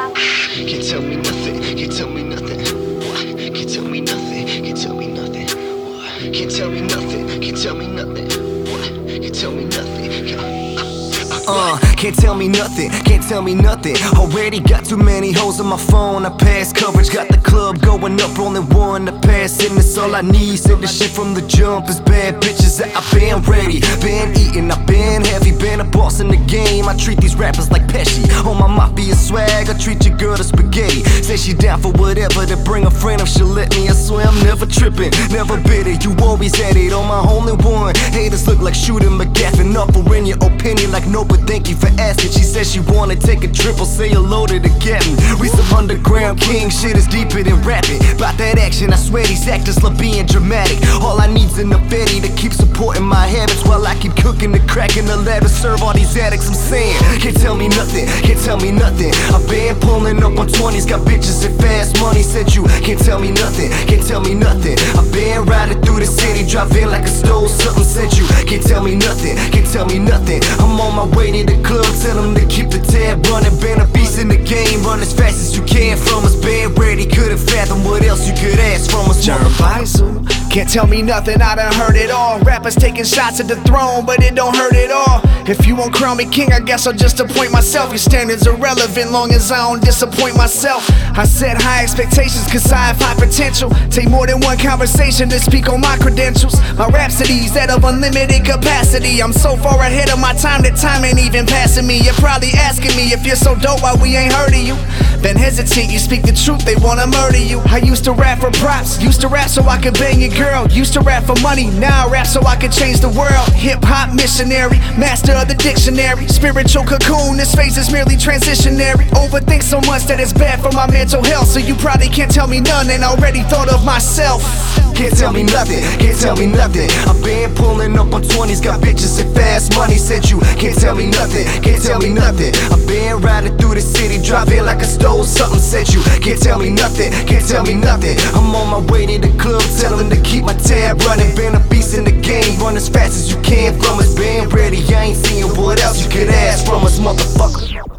Can't tell me nothing, can't tell me nothing. Can't tell me nothing, can't tell me nothing. Can't tell me nothing, can't tell me nothing. Can't tell me nothing. Can't- Uh, can't tell me nothing, can't tell me nothing. Already got too many hoes on my phone. I pass coverage, got the club going up, only one to pass. And it's all I need. Said the shit from the jump is bad bitches. that I've been ready, been eating, I've been heavy, been a boss in the game. I treat these rappers like Pesci. On my mafia swag, I treat your girl to spaghetti. Say she down for whatever to bring a friend if she'll let me. I swear I'm never tripping, never bitter. You always had it on my only one. Haters look like shooting McGavin in your opinion, like no, but thank you for asking. She said she wanna take a trip or say hello to the captain. We some underground king shit is deeper than rapping. About that action, I swear these actors love being dramatic. All I need's an Fetty to keep supporting keep cooking the crack in the lab to serve all these addicts. I'm saying, can't tell me nothing, can't tell me nothing. I've been pulling up on 20s, got bitches and fast money. Said you can't tell me nothing, can't tell me nothing. I've been riding through the city, driving like I stole something. Said you can't tell me nothing, can't tell me nothing. I'm on my way to the club, tell them to keep the tab running. Been a beast in the game, Can't tell me nothing, I done heard it all. Rappers taking shots at the throne, but it don't hurt at all. If you won't crown me king, I guess I'll just appoint myself. Your standards are relevant, long as I don't disappoint myself. I set high expectations, cause I have high potential. Take more than one conversation to speak on my credentials. My rhapsodies that of unlimited capacity. I'm so far ahead of my time that time ain't even passing me. You're probably asking me if you're so dope, why we ain't heard of you. Then hesitate, you speak the truth, they wanna murder you. I used to rap for props, used to rap so I could bang your girl. Used to rap for money, now I rap so I could change the world. Hip hop missionary, master of the dictionary. Spiritual cocoon, this phase is merely transitionary. Overthink so much that it's bad for my mental health. So you probably can't tell me none, and already thought of myself. Can't tell me nothing, can't tell me nothing. I've been pulling up on 20s, got bitches and fast money. Said you can't tell me nothing, can't tell me nothing. I've been riding through the city, driving like I stole something. Said you can't tell me nothing, can't tell me nothing. I'm on my way to the club, tell them to keep my tab running. Been a beast in the game, run as fast as you can from us. Been ready, I ain't seeing what else you could ask from us, motherfucker.